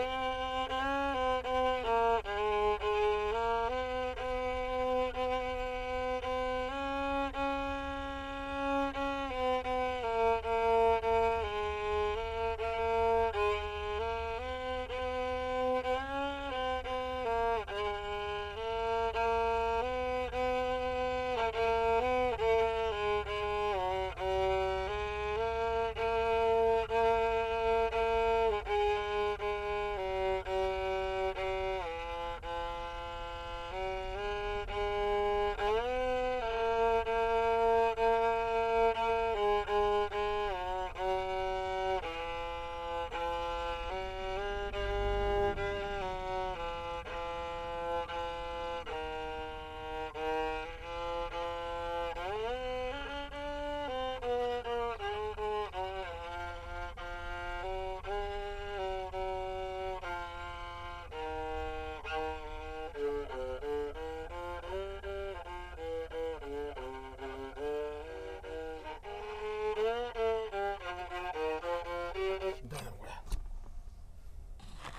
Oh.